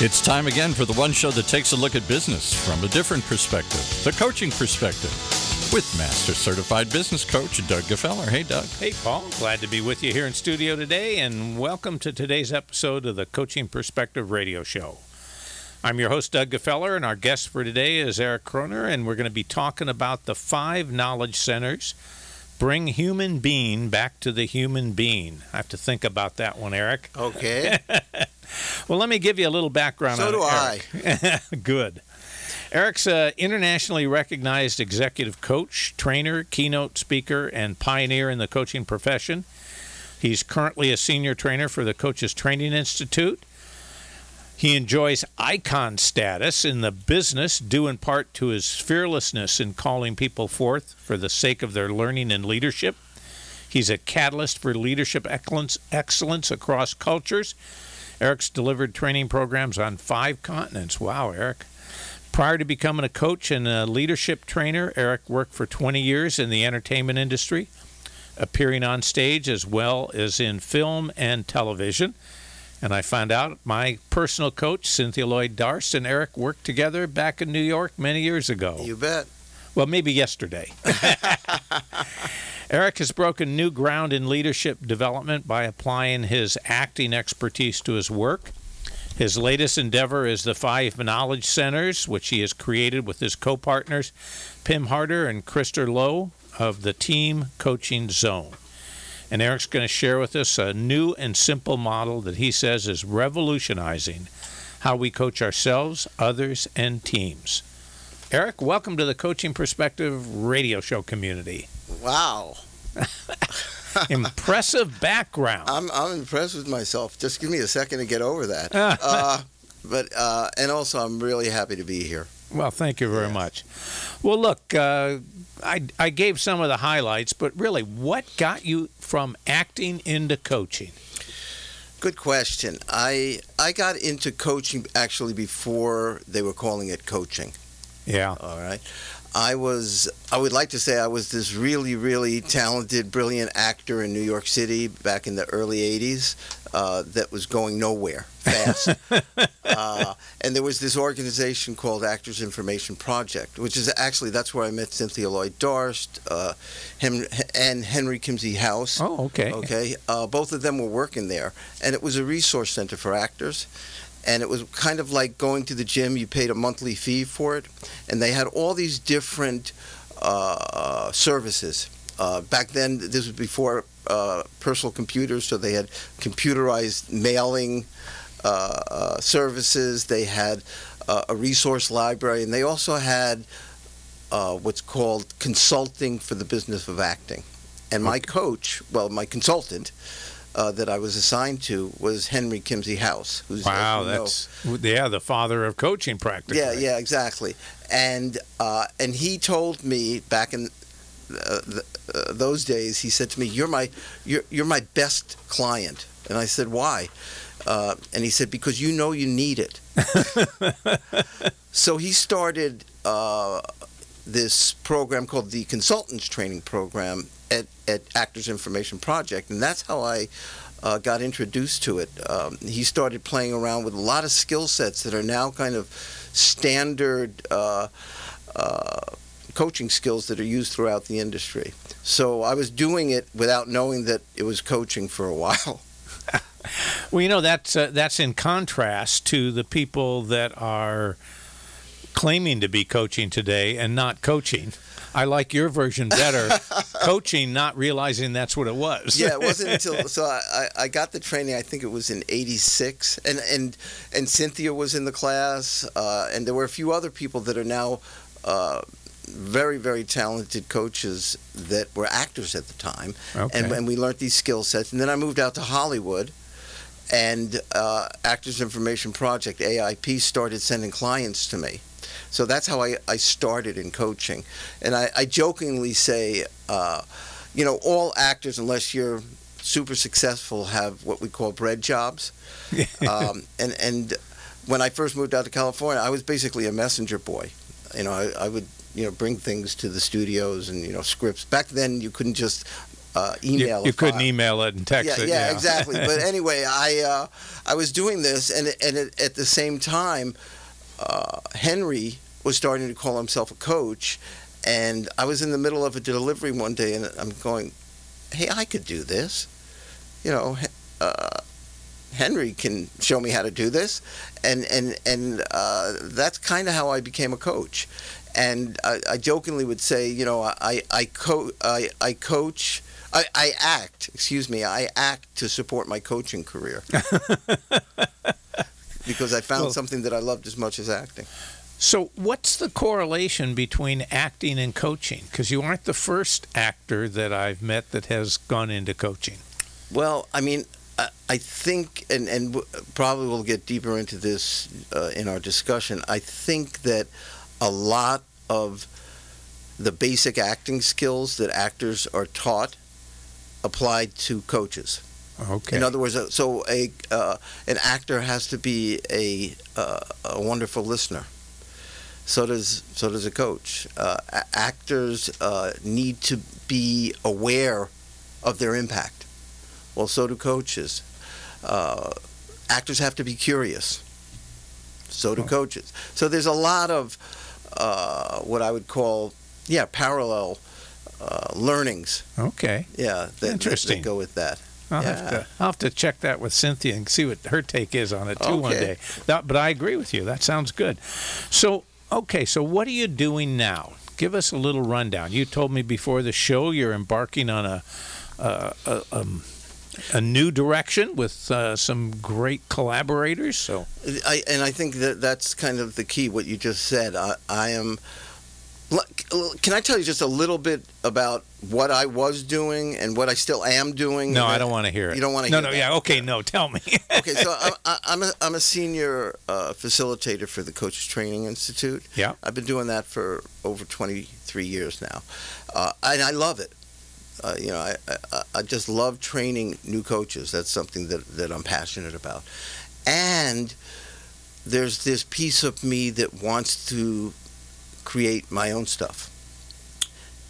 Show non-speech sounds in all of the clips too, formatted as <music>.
It's time again for the one show that takes a look at business from a different perspective, the coaching perspective, with Master Certified Business Coach Doug Gefeller. Hey, Doug. Hey, Paul. Glad to be with you here in studio today, and welcome to today's episode of the Coaching Perspective Radio Show. I'm your host, Doug Gefeller, and our guest for today is Eric Kohner, and we're going to be talking about the five knowledge centers. Bring human being back to the human being. I have to think about that one, Eric. Okay. <laughs> Well, let me give you a little background on So do Eric. <laughs> Good. Eric's an internationally recognized executive coach, trainer, keynote speaker, and pioneer in the coaching profession. He's currently a senior trainer for the Coaches Training Institute. He enjoys icon status in the business, due in part to his fearlessness in calling people forth for the sake of their learning and leadership. He's a catalyst for leadership excellence, excellence across cultures. Eric's delivered training programs on five continents. Wow, Eric. Prior to becoming a coach and a leadership trainer, Eric worked for 20 years in the entertainment industry, appearing on stage as well as in film and television. And I found out my personal coach, Cynthia Loy Darst, and Eric worked together back in New York many years ago. You bet. Well, maybe yesterday. <laughs> Eric has broken new ground in leadership development by applying his acting expertise to his work. His latest endeavor is the Five Knowledge Centers, which he has created with his co partners, Pim Harder and Krister Lowe of the Team Coaching Zone. And Eric's going to share with us a new and simple model that he says is revolutionizing how we coach ourselves, others, and teams. Eric, welcome to the Coaching Perspective radio show community. Wow. <laughs> Impressive background. I'm, I'm impressed with myself. Just give me a second to get over that. <laughs> uh, but uh, and also, I'm really happy to be here. Well, thank you very much. Well, look, uh, I, I gave some of the highlights, but really, what got you from acting into coaching? Good question. I I got into coaching actually before they were calling it coaching. Yeah. All right. I was, I would like to say I was this really, really talented, brilliant actor in New York City back in the early 80s uh, that was going nowhere fast. <laughs> uh, and there was this organization called Actors Information Project, which is actually, that's where I met Cynthia Loy Darst uh, Hen- and Henry Kimsey House. Oh, okay. Okay. Uh, both of them were working there. And it was a resource center for actors. And it was kind of like going to the gym. You paid a monthly fee for it. And they had all these different uh, services. Uh, back then, this was before uh, personal computers, so they had computerized mailing uh, uh, services. They had uh, a resource library, and they also had uh, what's called consulting for the business of acting. And my coach, well, my consultant uh, that I was assigned to was Henry Kimsey House. Who's, Wow, you know, yeah, the father of coaching practice. yeah, yeah, exactly. And uh, and he told me back in uh, the, uh, those days, he said to me, "You're my you're you're my best client." And I said, "Why?" Uh, and he said, "Because you know you need it." <laughs> so he started uh, this program called the Consultants Training Program at, at Actors Information Project, and that's how I uh, got introduced to it. Um, he started playing around with a lot of skill sets that are now kind of standard uh, uh, coaching skills that are used throughout the industry. So I was doing it without knowing that it was coaching for a while. <laughs> Well, you know that's uh, that's in contrast to the people that are claiming to be coaching today and not coaching. I like your version better. <laughs> coaching, not realizing that's what it was. yeah, it wasn't until <laughs> so I, I got the training. I think it was in '86, and and and Cynthia was in the class, uh, and there were a few other people that are now uh, very very talented coaches that were actors at the time, Okay. and and we learned these skill sets. And then I moved out to Hollywood. And uh, Actors Information Project (AIP) started sending clients to me, so that's how I, I started in coaching. And I, I jokingly say, uh, you know, all actors, unless you're super successful, have what we call bread jobs. um, and and when I first moved out to California, I was basically a messenger boy. You know, I, I would you know bring things to the studios and you know scripts. Back then, you couldn't just uh, You, email. you a couldn't email it and text yeah, it. yeah, exactly. But <laughs> anyway, I uh, I was doing this, and and at at the same time, uh, Henry was starting to call himself a coach, and I was in the middle of a delivery one day, and I'm going, "Hey, I could do this," you know. Uh, Henry can show me how to do this, and and and uh, that's kind of how I became a coach. And I, I jokingly would say, you know, I I co- I, I coach. I, I act, excuse me, I act to support my coaching career. <laughs> because I found Well- something that I loved as much as acting. So, what's the correlation between acting and coaching? Because you aren't the first actor that I've met that has gone into coaching. Well, I mean, I, I think, and, and w- probably we'll get deeper into this uh, in our discussion. I think that a lot of the basic acting skills that actors are taught applied to coaches. Okay. In other words, uh, so a uh, an actor has to be a uh, a wonderful listener. So does so does a coach. Uh, actors uh, need to be aware of their impact. Well, so do coaches. Uh, actors have to be curious. So do Oh. coaches. So there's a lot of uh, what I would call, yeah, parallel uh, learnings. okay. Yeah, that- that, Interesting. that go with that. I'll, Yeah. have to, I'll have to check that with Cynthia and see what her take is on it too one day. That, but I agree with you. That sounds good. So, okay, so what are you doing now? Give us a little rundown. You told me before the show you're embarking on a a, a, um, a new direction with uh, some great collaborators. So, I, and I think that that's kind of the key. What you just said. I, I am. Can I tell you just a little bit about what I was doing and what I still am doing? no, I don't want to hear it. You don't want to No, hear no, that? yeah, okay, no, tell me. <laughs> okay, so <laughs> I'm, I'm a I'm a senior uh, facilitator for the Coaches Training Institute. Yeah. I've been doing that for over 23 years now, uh, and I love it. Uh, you know, I, I I just love training new coaches. That's something that that I'm passionate about, and there's this piece of me that wants to create my own stuff,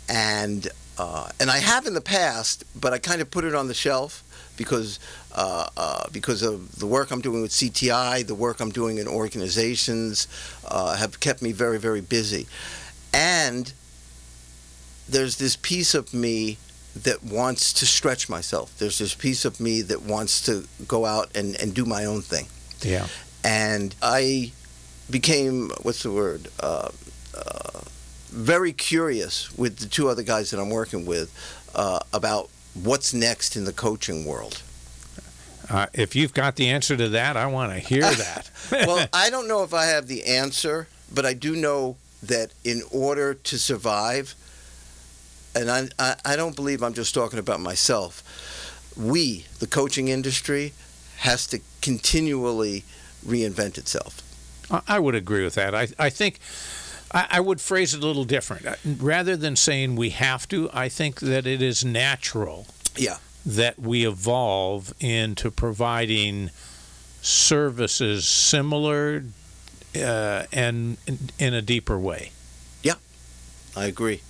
and uh, and I have in the past, but I kind of put it on the shelf because uh, uh, because of the work I'm doing with CTI, the work I'm doing in organizations, uh, have kept me very very busy, and there's this piece of me that wants to stretch myself. There's this piece of me that wants to go out and, and do my own thing. yeah. And I became, what's the word, uh, very curious with the two other guys that I'm working with uh, about what's next in the coaching world. Uh, if you've got the answer to that, I want to hear <laughs> that. well, <laughs> I don't know if I have the answer, but I do know that in order to survive, and I, I, I don't believe I'm just talking about myself, we, the coaching industry, has to continually reinvent itself. I- I would agree with that. I, I think I, I would phrase it a little different. Uh, Rather than saying we have to, I think that it is natural Yeah. that we evolve into providing services similar uh, and in, a deeper way. Yeah, I agree.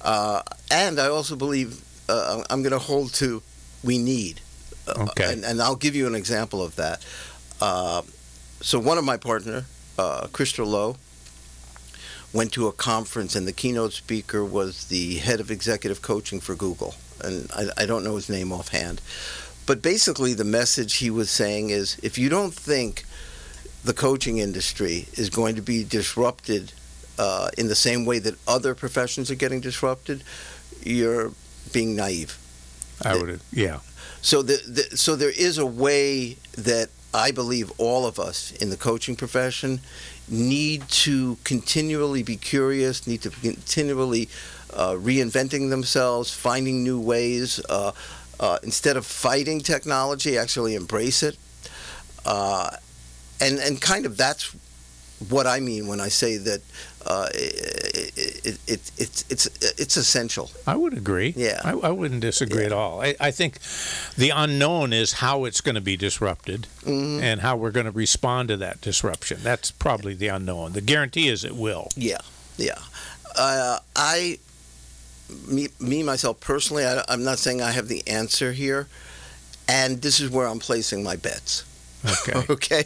Uh, and I also believe uh, I'm going to hold to we need. Uh, Okay. And, and I'll give you an example of that. Uh, so one of my partner, uh, Christopher Lowe, went to a conference and the keynote speaker was the head of executive coaching for Google. And I, I don't know his name offhand. But basically, the message he was saying is if you don't think the coaching industry is going to be disrupted uh, in the same way that other professions are getting disrupted, you're being naive. I would, yeah. So the, the so there is a way that I believe all of us in the coaching profession need to continually be curious, need to continually uh, reinventing themselves, finding new ways. Uh, uh, instead of fighting technology, actually embrace it. Uh, and and kind of that's what I mean when I say that uh, it, it, it, it's it's it's essential. I would agree. Yeah. I, I wouldn't disagree at all. I, I think the unknown is how it's going to be disrupted Mhm. and how we're going to respond to that disruption. That's probably the unknown. The guarantee is it will. Yeah, yeah. Uh, I me, me myself personally, I, I'm not saying I have the answer here, and this is where I'm placing my bets. Okay. <laughs> Okay.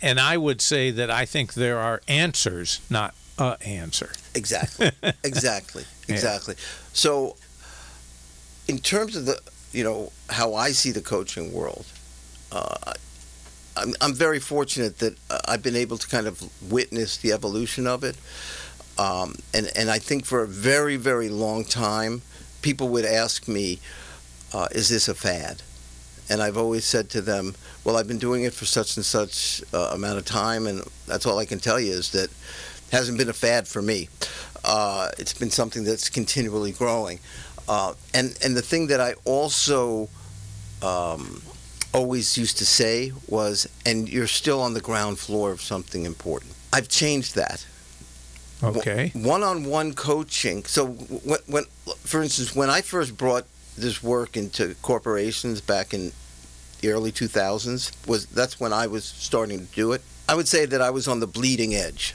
And I would say that I think there are answers, not a answer. Exactly. <laughs> exactly. Yeah. Exactly. So, in terms of the, you know, how I see the coaching world, uh, I'm, I'm very fortunate that uh, I've been able to kind of witness the evolution of it. Um, and, and I think for a very, very long time, people would ask me, uh, is this a fad? And I've always said to them, well, I've been doing it for such and such uh, amount of time, and that's all I can tell you is that it hasn't been a fad for me. Uh, it's been something that's continually growing. Uh, and, and the thing that I also um, always used to say was, and you're still on the ground floor of something important. I've changed that. Okay. One-on-one coaching. So when, when, for instance, when I first brought this work into corporations back in the early 2000s, was that's when I was starting to do it. I would say that I was on the bleeding edge.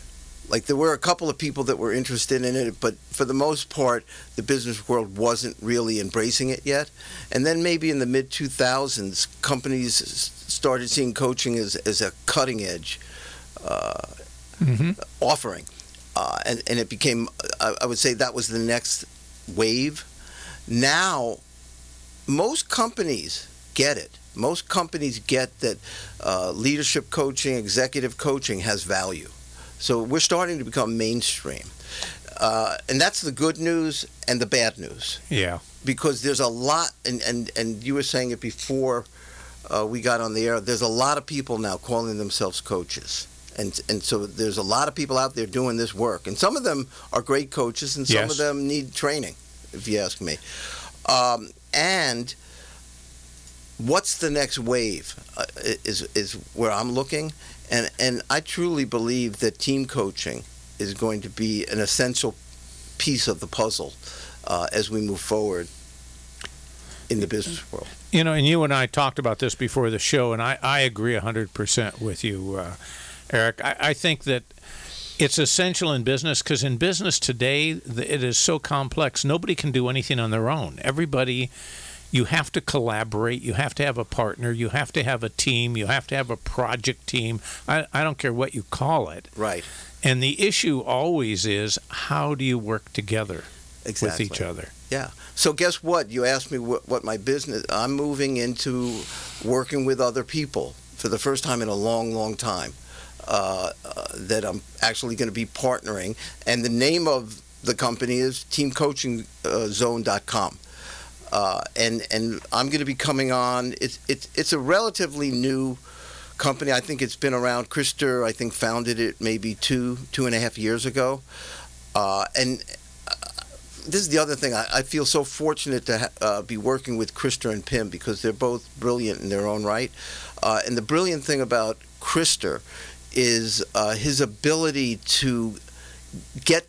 Like there were a couple of people that were interested in it, but for the most part, the business world wasn't really embracing it yet. And then maybe in the mid 2000s, companies started seeing coaching as, as a cutting edge uh, hmm offering. Uh, and, and it became, I, I would say that was the next wave. Now, most companies get it. Most companies get that uh, leadership coaching, executive coaching has value. So we're starting to become mainstream. Uh, and that's the good news and the bad news Yeah. because there's a lot, and, and, and you were saying it before uh, we got on the air, there's a lot of people now calling themselves coaches. And, and so there's a lot of people out there doing this work. And some of them are great coaches, and some Yes. of them need training, if you ask me. Um, and what's the next wave uh, is, is where I'm looking. And, and I truly believe that team coaching is going to be an essential piece of the puzzle uh, as we move forward in the business world. You know, and you and I talked about this before the show, and I, I agree 100% with you, uh, Eric. I, I think that it's essential in business because in business today, it is so complex. Nobody can do anything on their own. Everybody, you have to collaborate. You have to have a partner. You have to have a team. You have to have a project team. I, I don't care what you call it. Right. And the issue always is how do you work together Exactly. with each other? Yeah. So guess what? You asked me what, what my business. I'm moving into working with other people for the first time in a long, long time. Uh, that I'm actually going to be partnering, and the name of the company is TeamCoachingZone.com. Uh, and and I'm going to be coming on. It's it's it's a relatively new company. I think it's been around. Krister, I think, founded it maybe two two and a half years ago. Uh, and uh, this is the other thing. I, I feel so fortunate to ha- uh, be working with Krister and Pim because they're both brilliant in their own right. Uh, and the brilliant thing about Krister is uh, his ability to get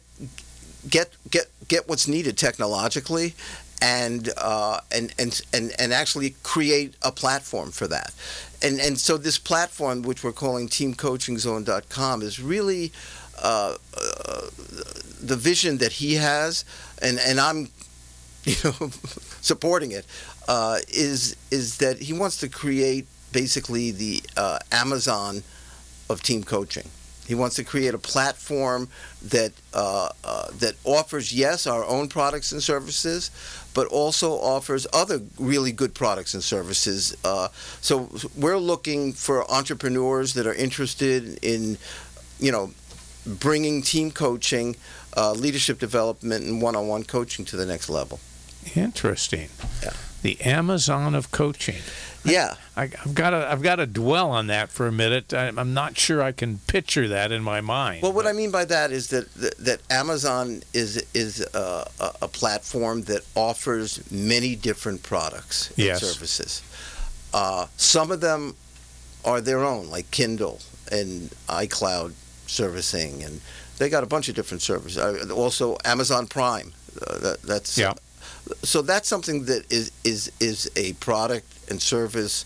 get get get what's needed technologically and uh, and, and and and actually create a platform for that. And and so this platform, which we're calling TeamCoachingZone.com, is really uh, uh, the vision that he has, and and I'm, <laughs> you know, supporting it. Uh, is is that he wants to create basically the uh, Amazon of team coaching. He wants to create a platform that uh, uh, that offers yes our own products and services, but also offers other really good products and services. Uh, so we're looking for entrepreneurs that are interested in, you know, bringing team coaching, uh, leadership development, and one-on-one coaching to the next level. Interesting. Yeah. The Amazon of coaching. <laughs> Yeah. I, I've got to I've got to dwell on that for a minute. I, I'm not sure I can picture that in my mind. Well, what I mean by that is that that, that Amazon is is a, a, platform that offers many different products and Yes. services. Uh, some of them are their own, like Kindle and iCloud servicing, and they got a bunch of different services. Also, Amazon Prime. Uh, that, that's Yeah. So that's something that is is is a product and service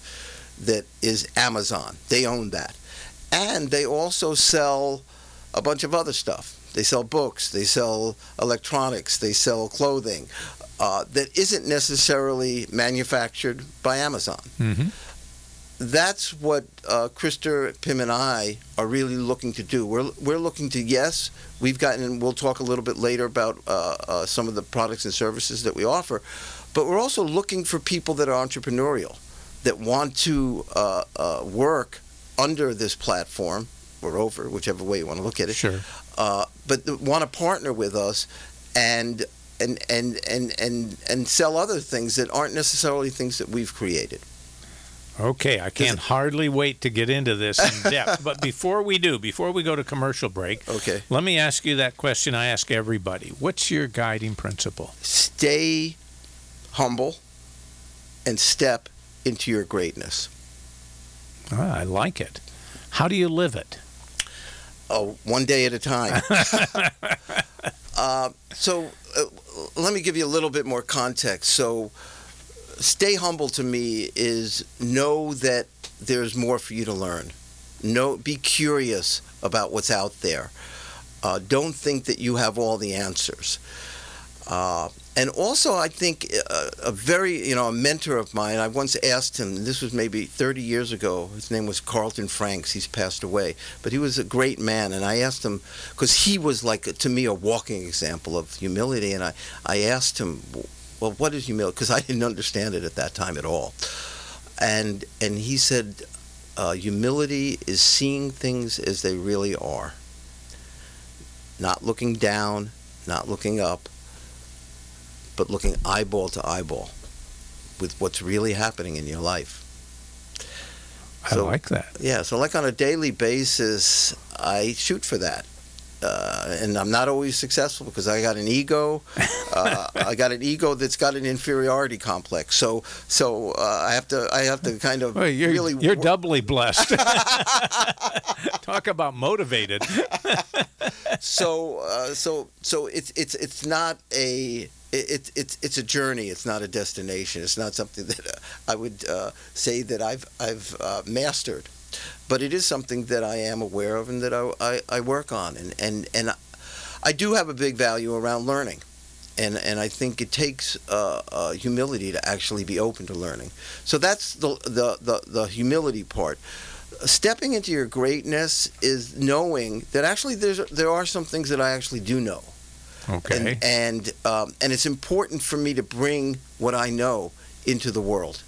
that is Amazon. They own that, and they also sell a bunch of other stuff. They sell books. They sell electronics. They sell clothing uh, that isn't necessarily manufactured by Amazon. Mm-hmm. That's what uh, Krister, Pim, and I are really looking to do. We're, we're looking to, yes, we've gotten, and we'll talk a little bit later about uh, uh, some of the products and services that we offer, but we're also looking for people that are entrepreneurial, that want to uh, uh, work under this platform or over, whichever way you want to look at it. Sure. Uh, but want to partner with us and and and and and and sell other things that aren't necessarily things that we've created. Okay, I can't hardly wait to get into this in <laughs> depth. but before we do, before we go to commercial break, Okay. let me ask you that question I ask everybody. What's your guiding principle? Stay humble and step into your greatness. Ah, I like it. How do you live it? Oh, one day at a time. <laughs> uh, so uh, let me give you a little bit more context. So, stay humble to me is know that there's more for you to learn. Know, be curious about what's out there. Uh, don't think that you have all the answers. Uh, and also, I think uh, a very, you know, a mentor of mine, I once asked him, this was maybe 30 years ago, his name was Carlton Franks, he's passed away, but he was a great man. And I asked him, because he was like, to me, a walking example of humility. And I, I asked him, well, what is humility? Because I didn't understand it at that time at all. And, and he said, uh, humility is seeing things as they really are, not looking down, not looking up but looking eyeball to eyeball with what's really happening in your life. I like that. Yeah, so like on a daily basis, I shoot for that. Uh, and I'm not always successful because I got an ego. <laughs> Uh, I got an ego that's got an inferiority complex. So, so uh, I have to, I have to kind of Well, you're, really. you're wor- doubly blessed. <laughs> Talk about motivated. <laughs> so, uh, so, so it's it's it's not a it, it's it's a journey. It's not a destination. It's not something that uh, I would uh, say that I've I've uh, mastered, but it is something that I am aware of and that I, I, I work on. And and and I do have a big value around learning, and and I think it takes uh, uh, humility to actually be open to learning. So that's the the the, the humility part. Stepping into your greatness is knowing that actually there's there are some things that I actually do know Okay. and and, um, and it's important for me to bring what I know into the world.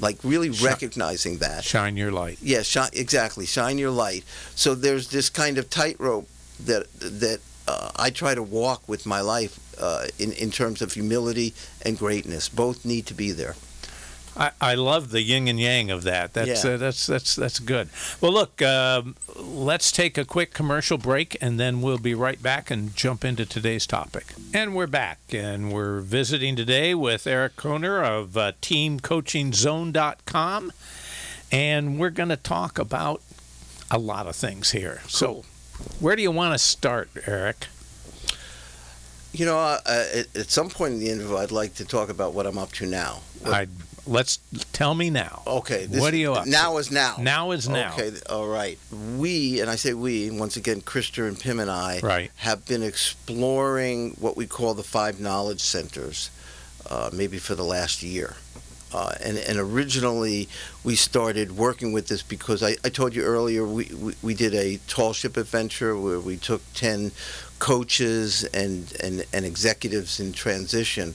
Like really recognizing that. Shine your light. Yeah, shine, exactly. Shine your light. So there's this kind of tightrope that that uh, I try to walk with my life uh, in in terms of humility and greatness. Both need to be there. I, I love the yin and yang of that. That's Yeah. uh, that's that's that's good. Well, look, um, let's take a quick commercial break, and then we'll be right back and jump into today's topic. And we're back, and we're visiting today with Eric Kohner of uh, TeamCoachingZone.com, and we're going to talk about a lot of things here. So, where do you want to start, Eric? You know, uh, at, at some point in the interview, I'd like to talk about what I'm up to now. What- I let's tell me now. Okay. What are you up to? Now is now. Now is now. Okay. All right. We and I say we once again, Krister and Pim and I Right. have been exploring what we call the five knowledge centers, uh, maybe for the last year. Uh, and, and originally we started working with this because I, I told you earlier we, we, we did a tall ship adventure where we took 10 coaches and, and, and executives in transition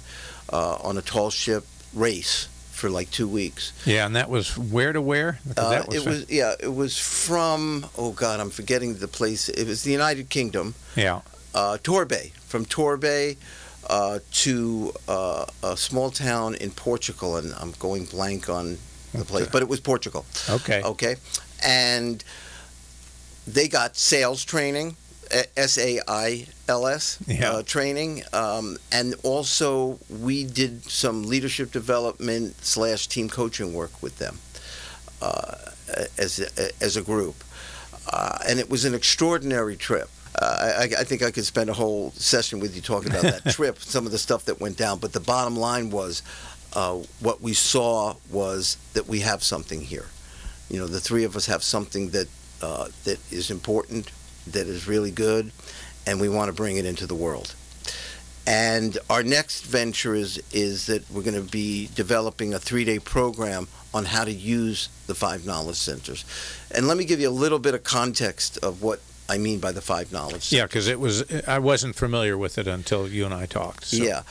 uh, on a tall ship race for like two weeks. Yeah, and that was where to where? Uh, that it was yeah, it was from oh god, I'm forgetting the place. It was the United Kingdom, yeah. uh, Torbay, from Torbay uh, to uh, a small town in Portugal, and I'm going blank on the place, but it was Portugal. Okay. Okay, and they got sales training, S A I L S Yeah. uh, training, um, and also we did some leadership development slash team coaching work with them uh, as a, as a group, uh, and it was an extraordinary trip. Uh, I, I think I could spend a whole session with you talking about that <laughs> trip, some of the stuff that went down. But the bottom line was, uh, what we saw was that we have something here. You know, the three of us have something that uh, that is important that is really good, and we want to bring it into the world. And our next venture is is that we're going to be developing a three day program on how to use the five knowledge centers. And let me give you a little bit of context of what I mean by the five knowledge centers. Yeah, because it was I wasn't familiar with it until you and I talked. so- Yeah.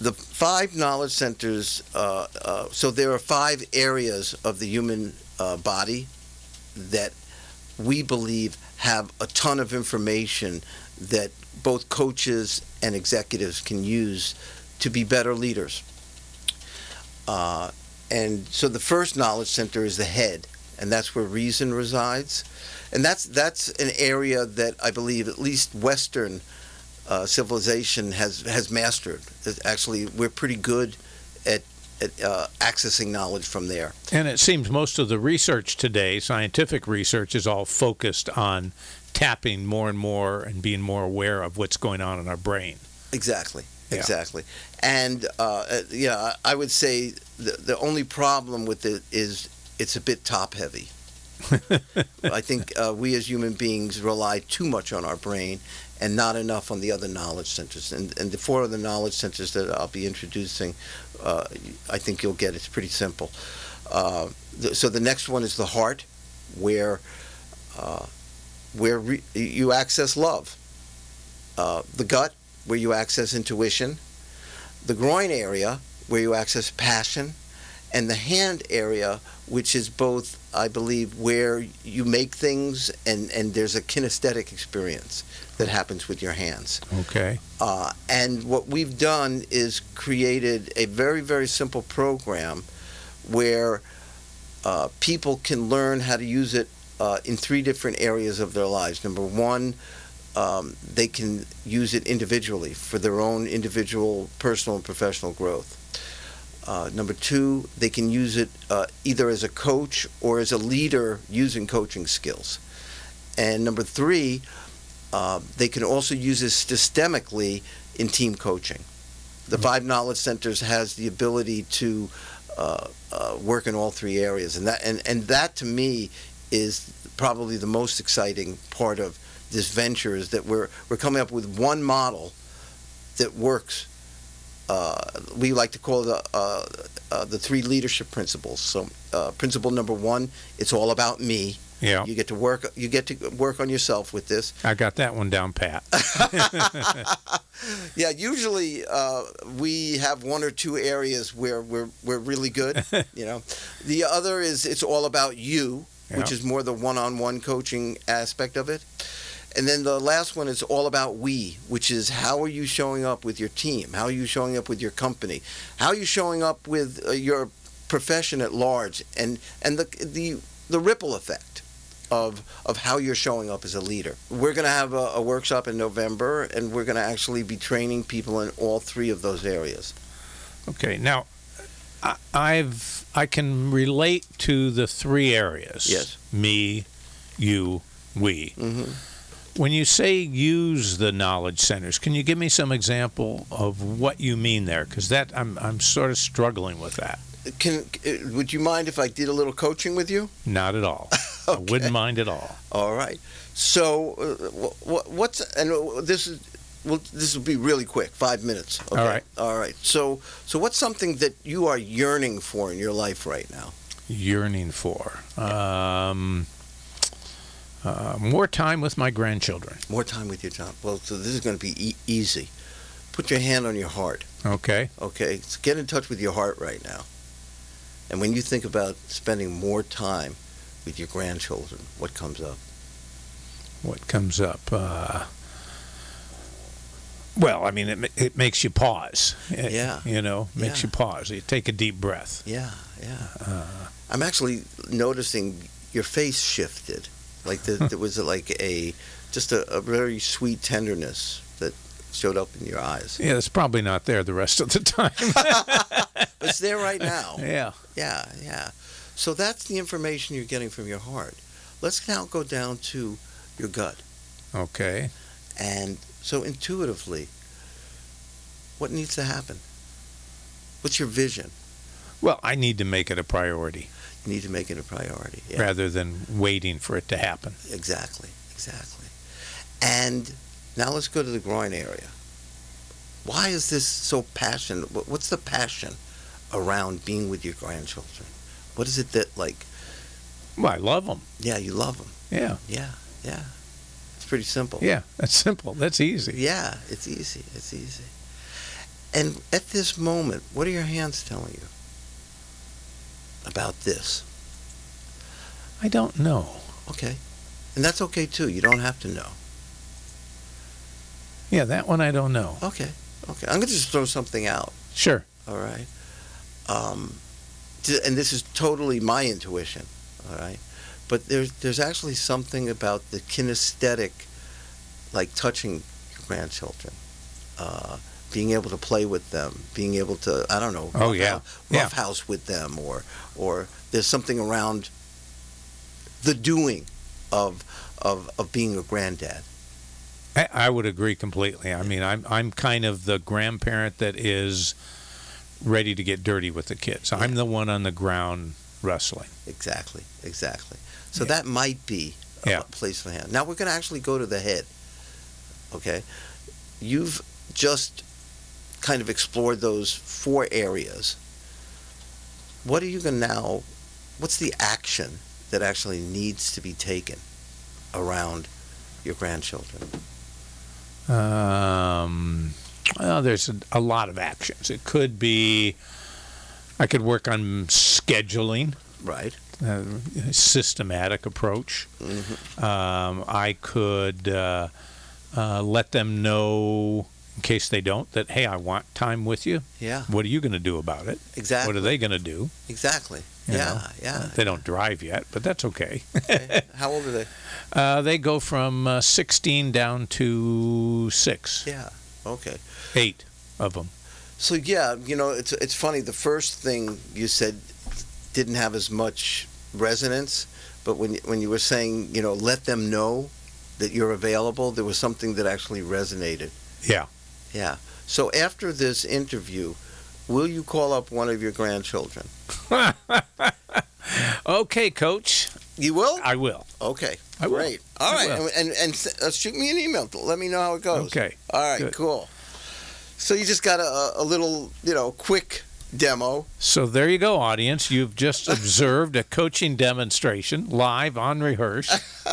The five knowledge centers, uh, uh, so there are five areas of the human uh, body that we believe have a ton of information that both coaches and executives can use to be better leaders. Uh, and so the first knowledge center is the head, and that's where reason resides. And that's that's an area that I believe at least Western uh, civilization has has mastered. Actually, we're pretty good at uh, accessing knowledge from there. And it seems most of the research today, scientific research, is all focused on tapping more and more and being more aware of what's going on in our brain. Exactly. Yeah. Exactly. And uh, uh, yeah, I would say the the only problem with it is it's a bit top heavy. <laughs> I think uh, we as human beings rely too much on our brain and not enough on the other knowledge centers. And, and the four other knowledge centers that I'll be introducing, uh, I think you'll get. It's pretty simple. Uh, so the next one is the heart, where uh, where re- you access love. Uh, the gut, where you access intuition. The groin area, where you access passion. And the hand area, which is both, I believe, where you make things and, and there's a kinesthetic experience that happens with your hands. Okay. Uh, and what we've done is created a very, very simple program where uh, people can learn how to use it uh, in three different areas of their lives. Number one, um, they can use it individually for their own individual personal and professional growth. Uh, number two, they can use it uh, either as a coach or as a leader using coaching skills. And number three, uh, they can also use it systemically in team coaching. The Five Knowledge Centers has the ability to uh, uh, work in all three areas, and that and, and that to me is probably the most exciting part of this venture is that we're we're coming up with one model that works. Uh, we like to call the uh, uh, the three leadership principles. So, uh, principle number one, it's all about me. Yeah. You get to work. You get to work on yourself with this. I got that one down pat. <laughs> <laughs> Yeah, usually uh, we have one or two areas where we're we're really good. <laughs> you know, the other is it's all about you, which is more the one-on-one coaching aspect of it. And then the last one is all about we, which is how are you showing up with your team? How are you showing up with your company? How are you showing up with uh, your profession at large? And and the the the ripple effect of of how you're showing up as a leader. We're going to have a, a workshop in November, and we're going to actually be training people in all three of those areas. Okay. Now, I, I've I can relate to the three areas. Yes. Me, you, we. hmm When you say use the knowledge centers, can you give me some example of what you mean there? Because that I'm I'm sort of struggling with that. Can uh, would you mind if I did a little coaching with you? Not at all. <laughs> I wouldn't mind at all. All right. So, uh, wh- what's and uh, this is well, this will be really quick, five minutes. Okay? All right. All right. So, so what's something that you are yearning for in your life right now? Yearning for um, uh, more time with my grandchildren. More time with your child. Well, so this is going to be e- easy. Put your hand on your heart. Okay. Okay. So get in touch with your heart right now. And when you think about spending more time with your grandchildren, what comes up? What comes up? Uh, well, I mean, it, it makes you pause. It- Yeah. You know, makes Yeah. you pause. You take a deep breath. Yeah, yeah. Uh, I'm actually noticing your face shifted. Like the, there was like a just a, a very sweet tenderness that showed up in your eyes. yeah, it's probably not there the rest of the time. <laughs> It's there right now. yeah. Yeah, yeah. So that's the information you're getting from your heart. Let's now go down to your gut. Okay. And so intuitively, what needs to happen? What's your vision? Well, I need to make it a priority need to make it a priority. Yeah. rather than waiting for it to happen. Exactly, exactly. And now let's go to the groin area. Why is this so passionate? What's the passion around being with your grandchildren? What is it that, like, Well, I love them. yeah, you love them? Yeah. Yeah, yeah. It's pretty simple. Yeah. That's simple. That's easy. Yeah, it's easy. It's easy. And at this moment, what are your hands telling you about this? I don't know. Okay. And that's okay too. You don't have to know. Yeah, that one I don't know. Okay. Okay. I'm going to just throw something out. Sure. All right. Um, and this is totally my intuition. All right. But there's there's actually something about the kinesthetic, like touching your grandchildren, uh, being able to play with them, being able to I don't know. Oh, yeah. Yeah. house with them, or or there's something around the doing of of of being a granddad. I, I would agree completely. I mean, I'm I'm kind of the grandparent that is ready to get dirty with the kids. I'm the one on the ground wrestling. Exactly, exactly. So Yeah. that might be a Yeah. place for him. Now we're going to actually go to the head. Okay, you've just kind of explored those four areas. What are you going to now? What's the action that actually needs to be taken around your grandchildren? Um, well, there's a, a lot of actions. It could be, I could work on scheduling, Right. a systematic approach. hmm Um, I could uh, uh, let them know, in case they don't, that hey, I want time with you. Yeah. What are you going to do about it? Exactly. What are they going to do? Exactly. you yeah. know? Yeah. They don't drive yet, but that's okay. Okay. <laughs> How old are they? Uh, they go from uh, 16 down to six, Yeah. Okay. eight of them. So yeah, you know, it's it's funny. The first thing you said didn't have as much resonance, but when when you were saying, you know, let them know that you're available, there was something that actually resonated. Yeah. Yeah. So after this interview, will you call up one of your grandchildren? <laughs> okay, coach. You will. I will. Okay. I will. Great. All right. And and, and uh, shoot me an email. Let me know how it goes. Okay. All right. Good. Cool. So you just got a, a little, you know, quick demo. So there you go, audience. You've just <laughs> observed a coaching demonstration live on rehearse. <laughs>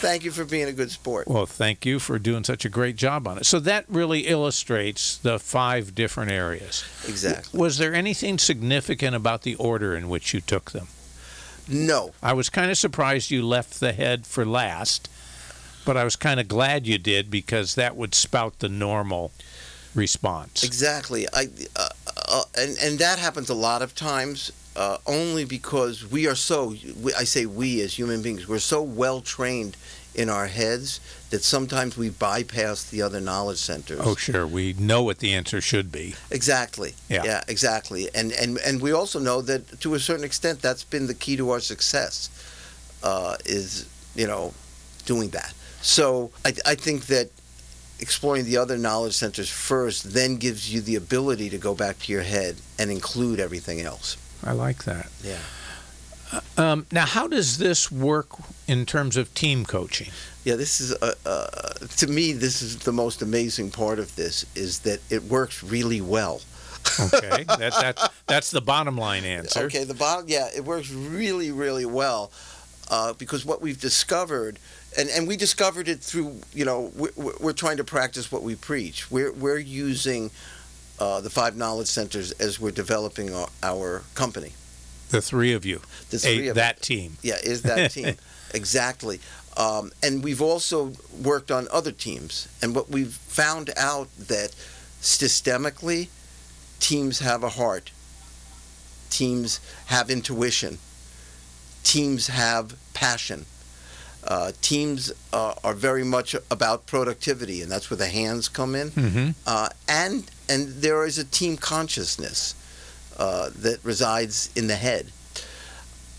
Thank you for being a good sport. Well, thank you for doing such a great job on it. So that really illustrates the five different areas. Exactly. Was there anything significant about the order in which you took them? No. I was kind of surprised you left the head for last, but I was kind of glad you did because that would spout the normal response. Exactly. I uh, uh, and and that happens a lot of times. Uh, only because we are so, we, I say we as human beings, we're so well trained in our heads that sometimes we bypass the other knowledge centers. Oh, sure. We know what the answer should be. Exactly. Yeah. exactly. And and and we also know that to a certain extent that's been the key to our success. Uh, is you know doing that. So I I think that exploring the other knowledge centers first then gives you the ability to go back to your head and include everything else. I like that. Yeah. Um, now, how does this work in terms of team coaching? Yeah, this is uh, uh, to me this is the most amazing part of this is that it works really well. Okay, <laughs> that, that, that's the bottom line answer. Okay, the bottom, yeah, it works really, really well uh, because what we've discovered, and, and we discovered it through, you know, we're, we're trying to practice what we preach. We're, we're using uh, the five knowledge centers as we're developing our, our company. The three of you, The three a, of that team. Yeah, is that <laughs> team. exactly. Um, and we've also worked on other teams. And what we've found out that systemically, teams have a heart, teams have intuition, teams have passion. Uh, teams uh, are very much about productivity, and that's where the hands come in. Mm-hmm. Uh, and and there is a team consciousness uh, that resides in the head.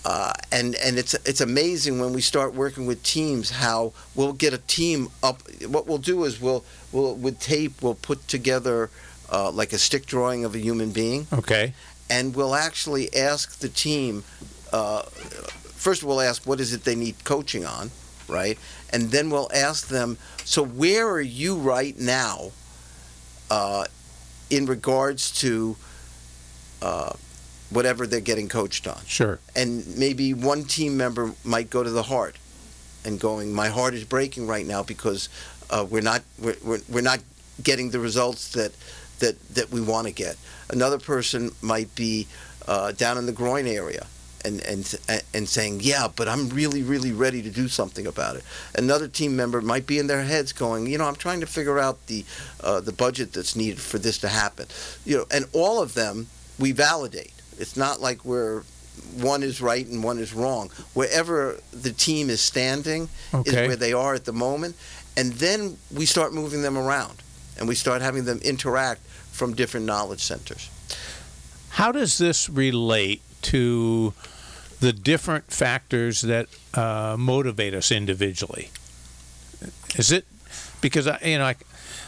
Uh, and and it's it's amazing when we start working with teams how we'll get a team up. What we'll do is we'll we'll with tape we'll put together uh, like a stick drawing of a human being, Okay. and we'll actually ask the team. First, we'll ask what is it they need coaching on, right? And then we'll ask them, so where are you right now uh, in regards to uh, whatever they're getting coached on? Sure. And maybe one team member might go to the heart and going, my heart is breaking right now because uh, we're not we're, we're, we're not getting the results that that that we want to get. Another person might be uh, down in the groin area and and and saying, "Yeah, but I'm really really ready to do something about it." Another team member might be in their heads going, "You know, I'm trying to figure out the uh, the budget that's needed for this to happen." You know, and all of them we validate. It's not like we're one is right and one is wrong. Wherever the team is standing Okay. is where they are at the moment, and then we start moving them around and we start having them interact from different knowledge centers. How does this relate to the different factors that uh, motivate us individually? Is it because I, you know I,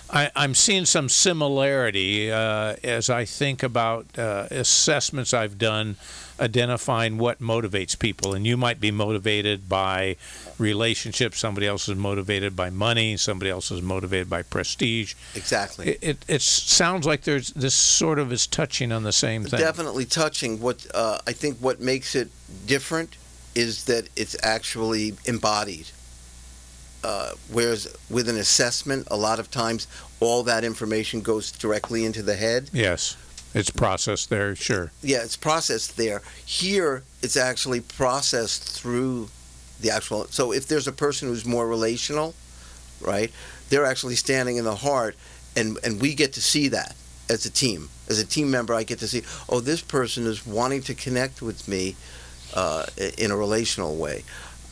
I I'm seeing some similarity uh, as I think about uh, assessments I've done, identifying what motivates people, and you might be motivated by relationships. Somebody else is motivated by money. Somebody else is motivated by prestige. Exactly. It, it, it sounds like there's this sort of is touching on the same thing. Definitely touching. What uh, I think what makes it different is that it's actually embodied. Uh, whereas with an assessment, a lot of times all that information goes directly into the head. Yes, it's processed there. Sure. Yeah, it's processed there. Here, it's actually processed through the actual. So if there's a person who's more relational, right, they're actually standing in the heart, and and we get to see that as a team. As a team member, I get to see, oh, this person is wanting to connect with me uh, in a relational way.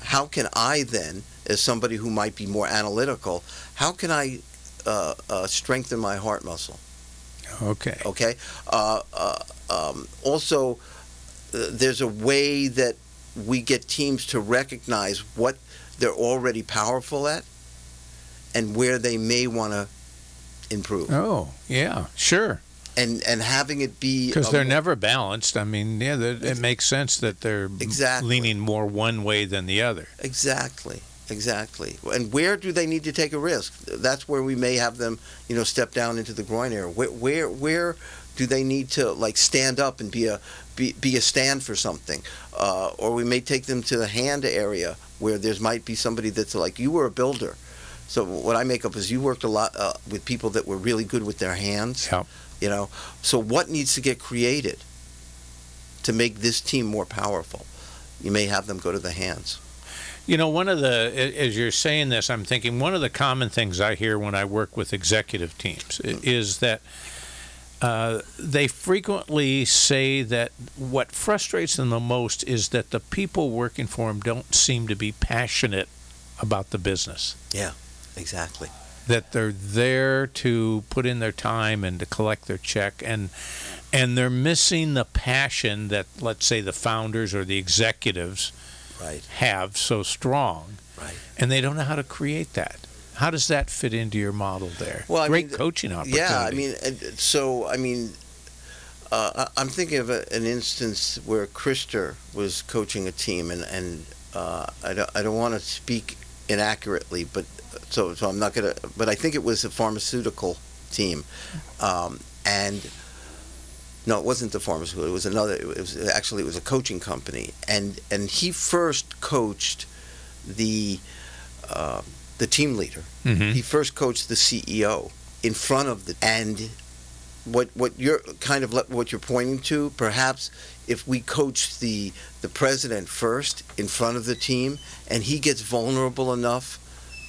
How can I then, as somebody who might be more analytical, how can I uh, uh, strengthen my heart muscle? Okay. Okay. Uh, uh, um, also, uh, there's a way that we get teams to recognize what they're already powerful at and where they may want to improve. Oh, yeah, sure. And and having it be Because they're never balanced. I mean, yeah, it makes sense that they're Exactly. leaning more one way than the other. Exactly. Exactly. And where do they need to take a risk? That's where we may have them, you know, step down into the groin area. Where where, where do they need to like stand up and be a be, be a stand for something? Uh, or we may take them to the hand area where there's might be somebody that's like you were a builder. So what I make up is you worked a lot uh, with people that were really good with their hands. Yep. You know, so what needs to get created to make this team more powerful? You may have them go to the hands. You know, one of the, as you're saying this, I'm thinking one of the common things I hear when I work with executive teams is that uh, they frequently say that what frustrates them the most is that the people working for them don't seem to be passionate about the business. Yeah, exactly. that they're there to put in their time and to collect their check and and they're missing the passion that let's say the founders or the executives Right. have so strong Right. and they don't know how to create that how does that fit into your model there Well, I great mean, coaching opportunity Yeah, I mean, so I mean, uh, I'm thinking of a, an instance where Krister was coaching a team, and and uh, I don't I don't want to speak inaccurately, but so so I'm not gonna. But I think it was a pharmaceutical team, um, and no, it wasn't the pharmaceutical. It was another. It was actually it was a coaching company, and and he first coached the uh, the team leader Mhm. he first coached the CEO in front of the and what what you're kind of what you're pointing to perhaps if we coach the the president first in front of the team and he gets vulnerable enough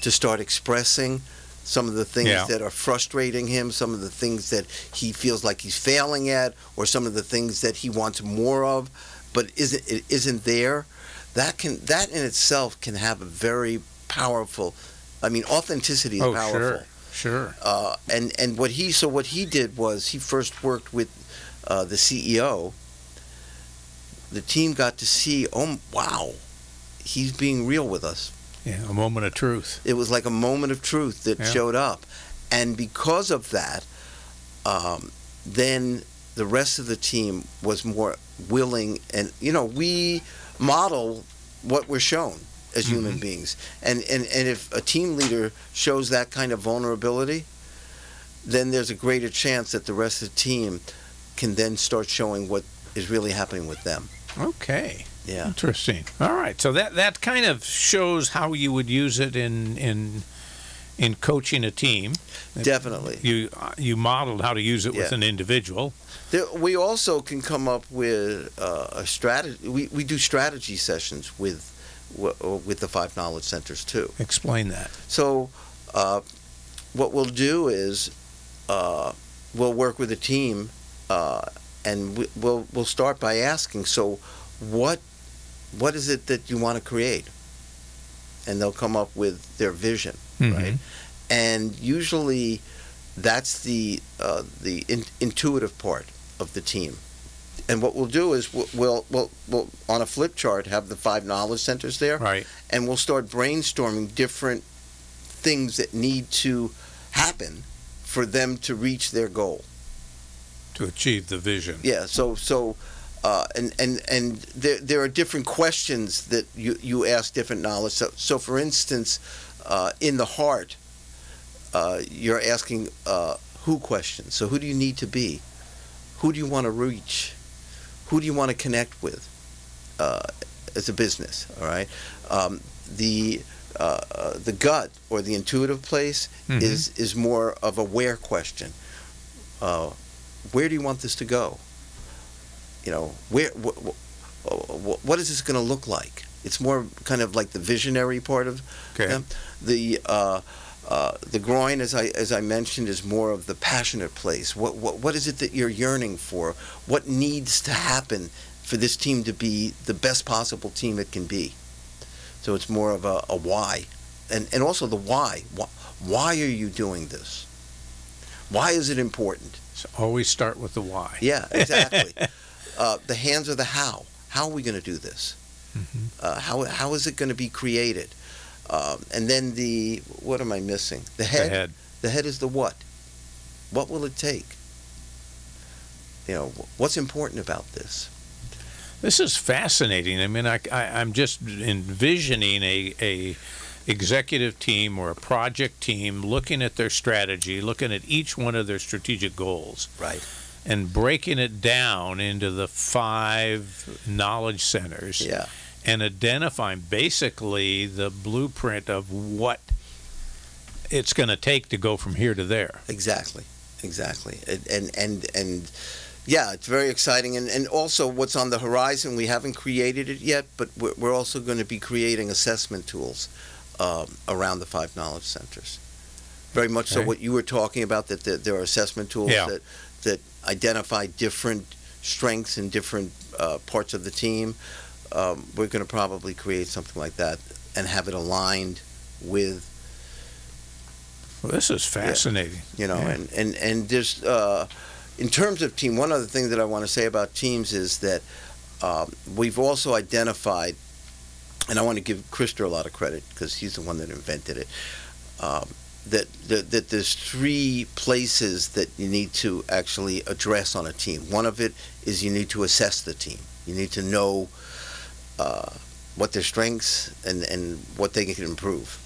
to start expressing some of the things Yeah. that are frustrating him some of the things that he feels like he's failing at or some of the things that he wants more of but isn't it isn't there that can that in itself can have a very powerful I mean authenticity is oh powerful sure sure uh, and and what he so what he did was he first worked with uh, the CEO. The team got to see, oh wow, he's being real with us. Yeah a moment of truth It was like a moment of truth that Yeah. showed up, and because of that, um, then the rest of the team was more willing, and you know we model what we're shown. as human beings. And, and and if a team leader shows that kind of vulnerability, then there's a greater chance that the rest of the team can then start showing what is really happening with them. Okay. Yeah. Interesting. All right. So that that kind of shows how you would use it in in in coaching a team. Definitely. You uh, you modeled how to use it with an individual. There, we also can come up with uh, a strategy. We, we do strategy sessions with with the five knowledge centers too. Explain that. So, uh, what we'll do is uh, we'll work with a team, uh, and we, we'll we'll start by asking. So, what what is it that you want to create? And they'll come up with their vision, right? And usually, that's the uh, the in, intuitive part of the team. And what we'll do is we'll, we'll, we'll, we'll on a flip chart have the five knowledge centers there Right. and we'll start brainstorming different things that need to happen for them to reach their goal. To achieve the vision. Yeah. So so. Uh, and and and there, there are different questions that you, you ask different knowledge. So, so for instance, uh, in the heart, uh, you're asking uh, who questions. So who do you need to be? Who do you want to reach? Who do you want to connect with uh, as a business? All right. Um, the uh, the gut or the intuitive place Mhm. is is more of a where question. Uh, where do you want this to go? You know, where wh- wh- what is this going to look like? It's more kind of like the visionary part of Okay. them. The uh, uh, the groin, as I as I mentioned, is more of the passionate place. What what what is it that you're yearning for? What needs to happen for this team to be the best possible team it can be? So it's more of a, a why, and and also the why. Why, why are you doing this? Why is it important? So always start with the why. Yeah, exactly. <laughs> uh, the hands are the how. How are we going to do this? Mhm. Uh, how how is it going to be created? Um, and then the what am I missing? The head. The head. The head is the what. What will it take? You know, what's important about this? This is fascinating. I mean, I, I, I'm just envisioning a, a executive team or a project team looking at their strategy, looking at each one of their strategic goals, Right. And breaking it down into the five knowledge centers Yeah. and identifying basically the blueprint of what it's going to take to go from here to there. Exactly. Exactly. And and and, and yeah, it's very exciting. And, and also, what's on the horizon, we haven't created it yet, but we're, we're also going to be creating assessment tools um, around the five knowledge centers. Very much so what you were talking about, that there, there are assessment tools Yeah. that identify different strengths in different uh, parts of the team. Um, we're going to probably create something like that and have it aligned with Well, this is fascinating. you know Yeah. and and and there's uh, in terms of team one other thing that i want to say about teams is that um, we've also identified and i want to give Krister a lot of credit because he's the one that invented it um, that, that that there's three places that you need to actually address on a team. One of it is you need to assess the team. You need to know uh, what their strengths and and what they can improve.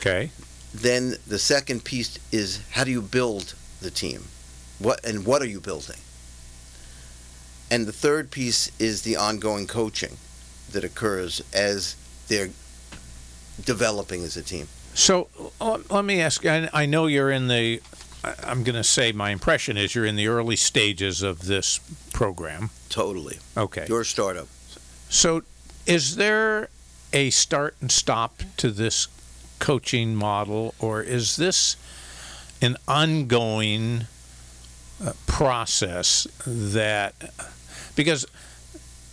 Okay. then the second piece is how do you build the team? What and what are you building? And the third piece is the ongoing coaching that occurs as they're developing as a team So let me ask. I, I know you're in the. I'm going to say my impression is you're in the early stages of this program. totally Okay. your startup So is there a start and stop to this coaching model, or is this an ongoing uh, process that because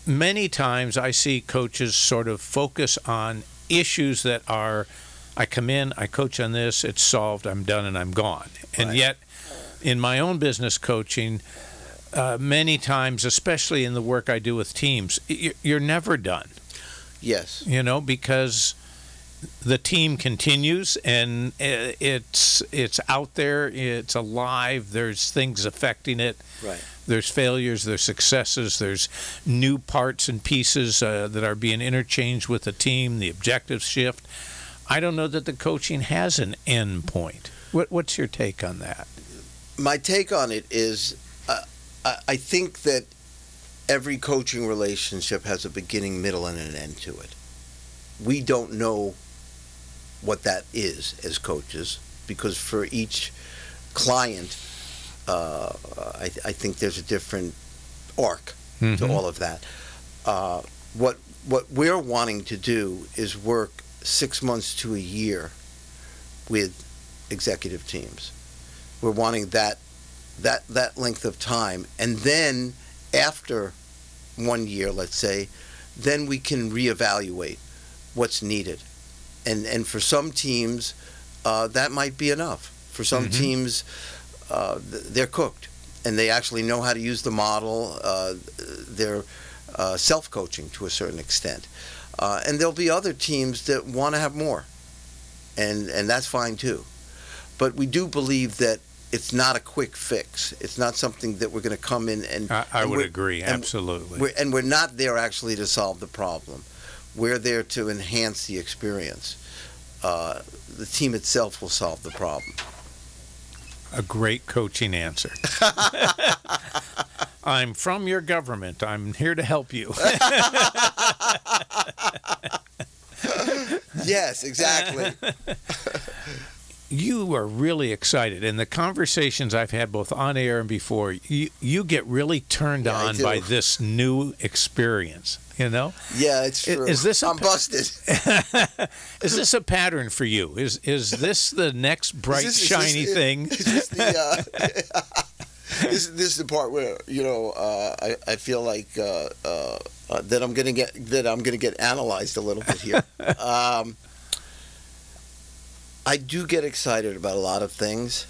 many times I see coaches sort of focus on issues that are I come in, I coach on this, it's solved, I'm done, and I'm gone. And Right. yet, in my own business coaching, uh, many times, especially in the work I do with teams, you're never done yes you know, because the team continues and it's it's out there, it's alive. There's things affecting it. right there's failures, there's successes, there's new parts and pieces uh, that are being interchanged with the team, the objectives shift. I don't know that the coaching has an end point. What, what's your take on that? My take on it is uh, I think that every coaching relationship has a beginning, middle, and an end to it. We don't know what that is as coaches because for each client, uh, I, I think there's a different arc to Mhm. all of that. Uh, what what we're wanting to do is work six months to a year with executive teams. We're wanting that that that length of time, and then after one year, let's say, then we can reevaluate what's needed. And and for some teams, uh, that might be enough. For some Mhm. teams, uh, they're cooked and they actually know how to use the model. Uh, they're uh, self-coaching to a certain extent, uh, and there'll be other teams that want to have more, and and that's fine too. But we do believe that it's not a quick fix. It's not something that we're going to come in and I, I and would agree, and absolutely. we're, and we're not there actually to solve the problem. We're there to enhance the experience. Uh, the team itself will solve the problem. A great coaching answer. <laughs> I'm from your government. I'm here to help you. <laughs> yes, exactly. <laughs> you are really excited and the conversations i've had both on air and before you, you get really turned Yeah, on by this new experience you know Yeah, it's true. is this a I'm pa- busted. <laughs> is this a pattern for you is is this the next bright Is this- is this- shiny thing Is this the? Uh, <laughs> <laughs> this, this is the part where you know uh, I, I feel like uh, uh, uh, that I'm gonna get that I'm gonna get analyzed a little bit here. um, I do get excited about a lot of things,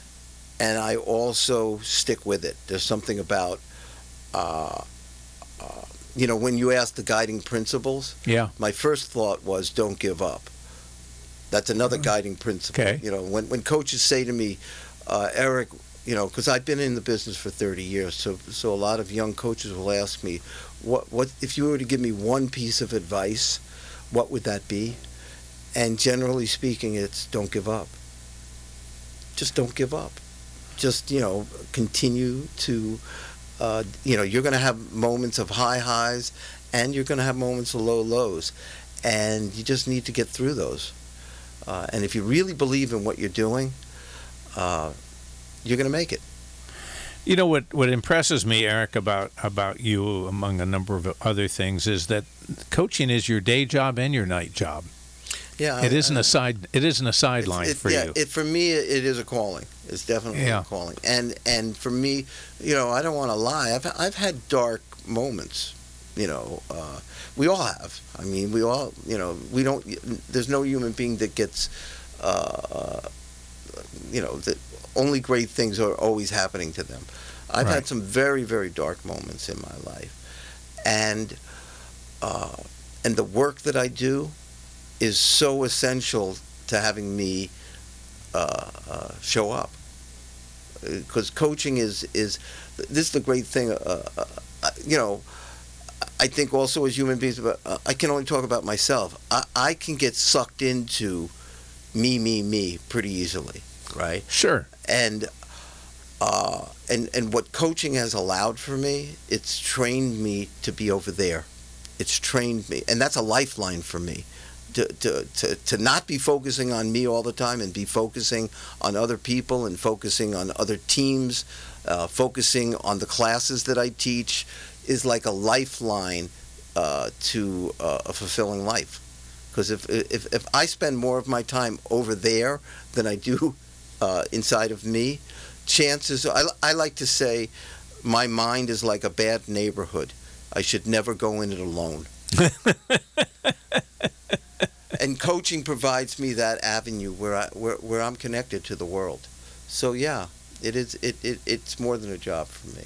and I also stick with it. There's something about. Uh, uh, you know, when you ask the guiding principles, yeah my first thought was don't give up. That's another guiding principle. Okay. You know, when, when coaches say to me, uh, Eric, you know, because I've been in the business for 30 years, so so a lot of young coaches will ask me, what what if you were to give me one piece of advice, what would that be? And generally speaking, it's don't give up. Just don't give up. Just you know, continue to. Uh, you know, you're going to have moments of high highs, and you're going to have moments of low lows, and you just need to get through those. Uh, and if you really believe in what you're doing, uh, you're going to make it. you know what what impresses me eric about about you among a number of other things is that coaching is your day job and your night job Yeah, it isn't a side it isn't a sideline for yeah, you It, for me, it is a calling. It's definitely Yeah. a calling. And and for me, you know, I don't want to lie. I've I've had dark moments. You know, uh, we all have. I mean, we all. You know, we don't. There's no human being that gets. Uh, you know, that only great things are always happening to them. I've Right. had some very very dark moments in my life, and uh, and the work that I do is so essential to having me uh, uh, show up. Because coaching is is this is the great thing. Uh, uh, uh, you know, I think also as human beings, but I can only talk about myself. I, I can get sucked into me, me, me pretty easily, right? sure and uh, and and what coaching has allowed for me, it's trained me to be over there. It's trained me, and that's a lifeline for me. To, to, to, not be focusing on me all the time and be focusing on other people and focusing on other teams, uh, focusing on the classes that I teach is like a lifeline uh, to uh, a fulfilling life. Because if, if, if I spend more of my time over there than I do uh, inside of me, chances I, I like to say my mind is like a bad neighborhood. I should never go in it alone. <laughs> and coaching provides me that avenue where I where, where I'm connected to the world. So yeah, it is it, it it's more than a job for me.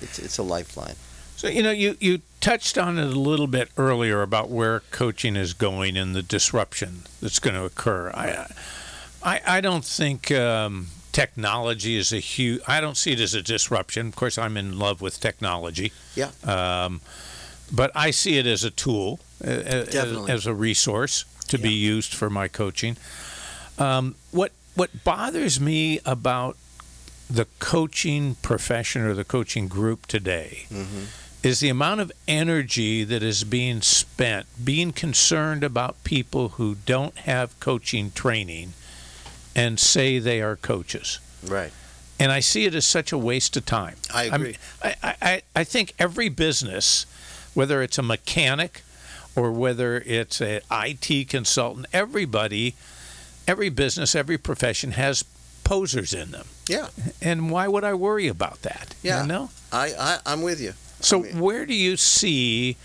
It's it's a lifeline. So you know, you you touched on it a little bit earlier about where coaching is going and the disruption that's going to occur. I I, I don't think um, technology is a huge. I don't see it as a disruption. Of course, I'm in love with technology. Yeah. Um, but I see it as a tool, uh, as, as a resource to be used for my coaching. Um, what what bothers me about the coaching profession or the coaching group today Mm-hmm. is the amount of energy that is being spent being concerned about people who don't have coaching training and say they are coaches. Right. And I see it as such a waste of time. I agree. I, I, I think every business, whether it's a mechanic or whether it's an IT consultant, everybody, every business, every profession has posers in them. Yeah. And why would I worry about that? Yeah. You know? I, I I'm with you. So where do you see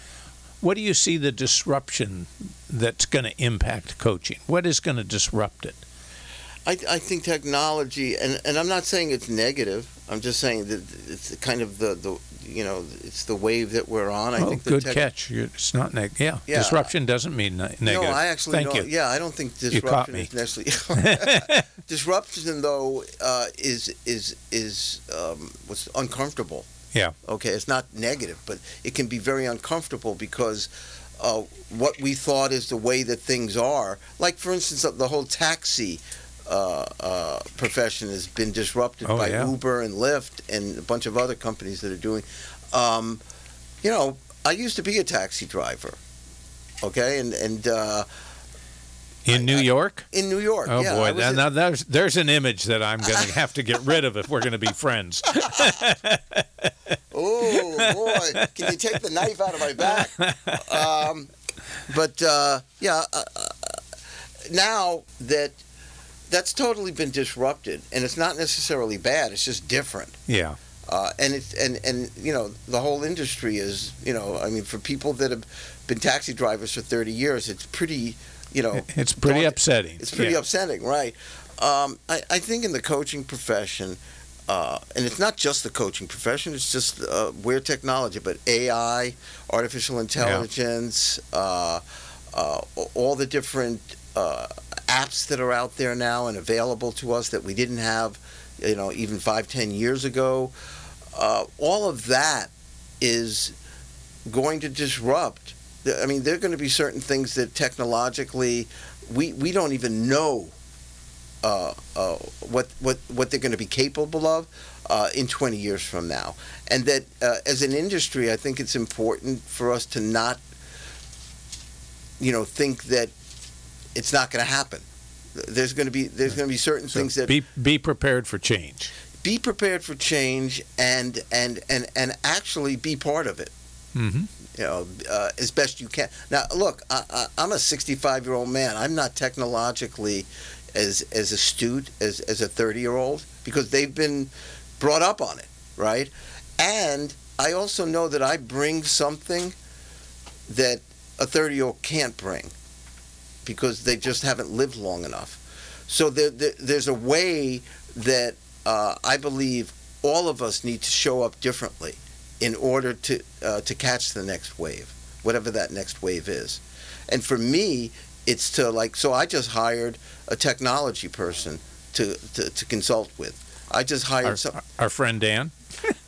what do you see the disruption that's going to impact coaching? What is going to disrupt it? I, I think technology, and, and I'm not saying it's negative. I'm just saying that it's kind of the, the you know it's the wave that we're on. I oh, think the good tech- catch. It's not neg- yeah. Yeah. Disruption doesn't mean ne- negative. No, I actually Thank don't. you. Yeah, I don't think disruption is necessarily. <laughs> <laughs> disruption, though, uh, is is is um, what's uncomfortable. Yeah. Okay, it's not negative, but it can be very uncomfortable because uh, what we thought is the way that things are. Like, for instance, the whole taxi. Uh, uh, profession has been disrupted Oh, by yeah. Uber and Lyft and a bunch of other companies that are doing. Um, you know, I used to be a taxi driver, okay, and and uh, In New I- York? in New York. Oh yeah, boy, now, now there's there's an image that I'm going <laughs> to have to get rid of if we're going to be friends. <laughs> oh boy, can you take the knife out of my back? <laughs> Um, but uh, yeah, uh, uh, now that that's totally been disrupted, and it's not necessarily bad. It's just different. Yeah. Uh, and it's and and you know the whole industry is you know I mean for people that have been taxi drivers for 30 years, it's pretty you know It's pretty upsetting. It's pretty Yeah. upsetting, right? Um, I, I think in the coaching profession, uh, and it's not just the coaching profession, it's just uh, where technology, but AI, artificial intelligence, uh, uh, all the different uh, apps that are out there now and available to us that we didn't have, you know, even five, ten years ago. Uh, all of that is going to disrupt. I mean, there are going to be certain things that technologically we, we don't even know uh, uh, what what what they're going to be capable of uh, in 20 years from now, and that uh, as an industry, I think it's important for us to not, you know, think that it's not going to happen. There's going to be there's going to be certain So things that be be prepared for change. be prepared for change and and and and actually be part of it hmm you know, uh, as best you can. Now, look, I, I, I'm a 65 year old man. I'm not technologically as as astute as as a 30 year old because they've been brought up on it, right? And I also know that I bring something that a 30 year old can't bring because they just haven't lived long enough. So there, there, there's a way that uh, I believe all of us need to show up differently in order to uh, to catch the next wave, whatever that next wave is. And for me, it's to like so. I just hired a technology person to to, to consult with. I just hired Our, some. our friend Dan.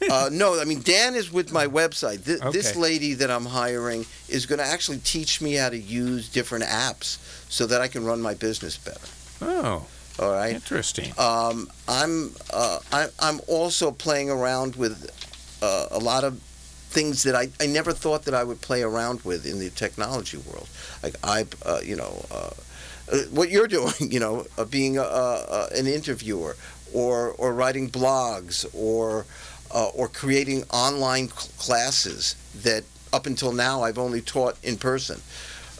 Uh, no, I mean Dan is with my website. Th- This lady that I'm hiring is going to actually teach me how to use different apps so that I can run my business better. Oh, All right. interesting. Um, I'm uh, I, I'm also playing around with uh, a lot of things that I, I never thought that I would play around with in the technology world. Like I, uh, you know, uh, uh, what you're <laughs> doing, you know, uh, being a, a, an interviewer or or writing blogs or uh, or creating online cl- classes that up until now I've only taught in person.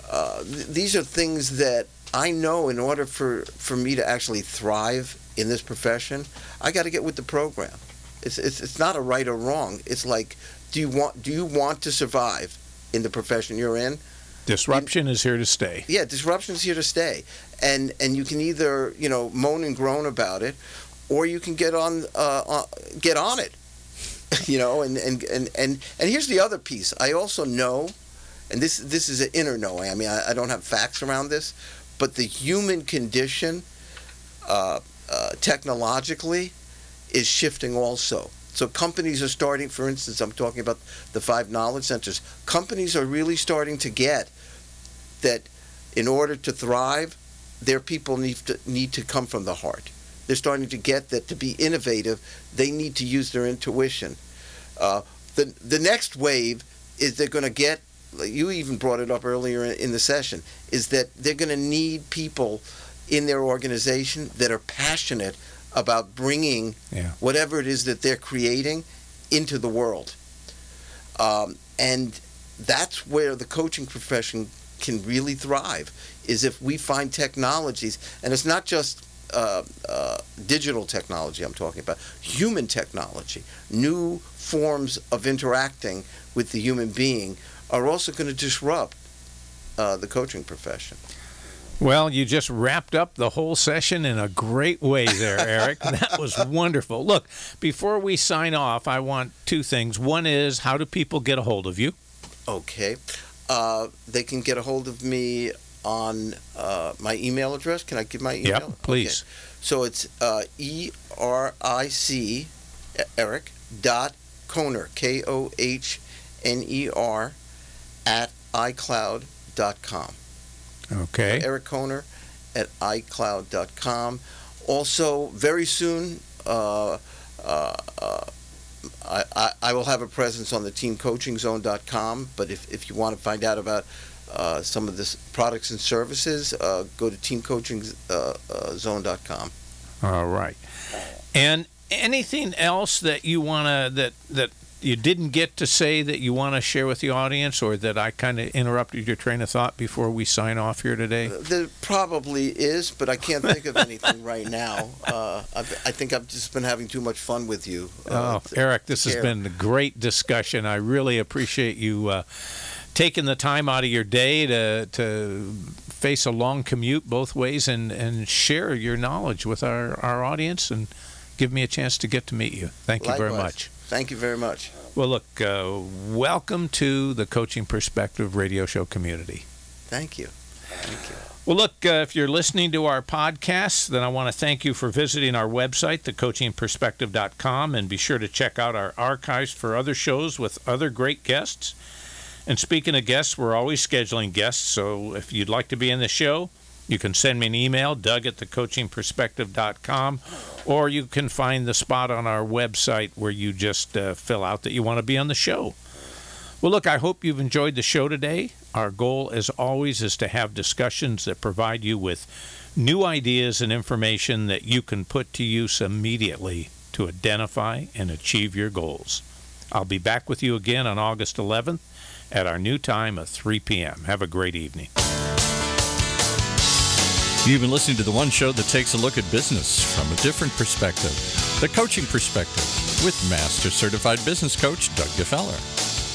Uh, th- these are things that I know in order for, for me to actually thrive in this profession, I got to get with the program. It's, it's, it's not a right or wrong. It's like, do you want do you want to survive in the profession you're in? Disruption is here to stay. Yeah, disruption is here to stay, and and you can either you know moan and groan about it, or you can get on uh, uh, get on it. <laughs> you know, and, and and and and here's the other piece. I also know, and this this is an inner knowing. I mean, I, I don't have facts around this, but the human condition. Uh, uh, technologically is shifting also. So companies are starting, for instance, I'm talking about the five knowledge centers. Companies are really starting to get that in order to thrive, their people need to need to come from the heart. They're starting to get that to be innovative, they need to use their intuition. Uh, the the next wave is they're going to get. You even brought it up earlier in the session. Is that they're going to need people in their organization that are passionate about bringing Yeah. whatever it is that they're creating into the world. Um, and that's where the coaching profession can really thrive is if we find technologies and it's not just uh, uh, digital technology I'm talking about human technology new forms of interacting with the human being are also going to disrupt uh, the coaching profession Well, you just wrapped up the whole session in a great way there, Eric. <laughs> that was wonderful. Look, before we sign off, I want two things. One is how do people get a hold of you? Okay. Uh, they can get a hold of me on uh, my email address. Can I give my email? Yep, please. Okay. So it's uh, E R I C, Eric, dot Kohner, K O H N E R, at iCloud dot com. Okay. Eric Kohner at iCloud dot com. Also, very soon, uh, uh, uh, I, I, I will have a presence on the teamcoachingzone.com. But if, if you want to find out about uh, some of the products and services, uh, go to teamcoachingzone.com. All right. And anything else that you want to that that you didn't get to say that you want to share with the audience or that I kind of interrupted your train of thought before we sign off here today? There probably is, but I can't think of anything right now. Uh, I, think I've just been having too much fun with you. Uh, Oh, Eric, this has been a great discussion. I really appreciate you uh, taking the time out of your day to to face a long commute both ways and, and share your knowledge with our, our audience and give me a chance to get to meet you. Thank you very much. Thank you very much. Well, look, uh, welcome to the Coaching Perspective radio show community. Thank you. Thank you. Well, look, uh, if you're listening to our podcast, then I want to thank you for visiting our website, thecoachingperspective.com, and be sure to check out our archives for other shows with other great guests. And speaking of guests, we're always scheduling guests, so if you'd like to be in the show, you can send me an email, doug at thecoachingperspective.com, or you can find the spot on our website where you just uh, fill out that you want to be on the show. Well, look, I hope you've enjoyed the show today. Our goal, as always, is to have discussions that provide you with new ideas and information that you can put to use immediately to identify and achieve your goals. I'll be back with you again on August 11th at our new time of 3 p.m. Have a great evening. You've been listening to the one show that takes a look at business from a different perspective the coaching perspective with Master Certified Business Coach Doug Gfeller.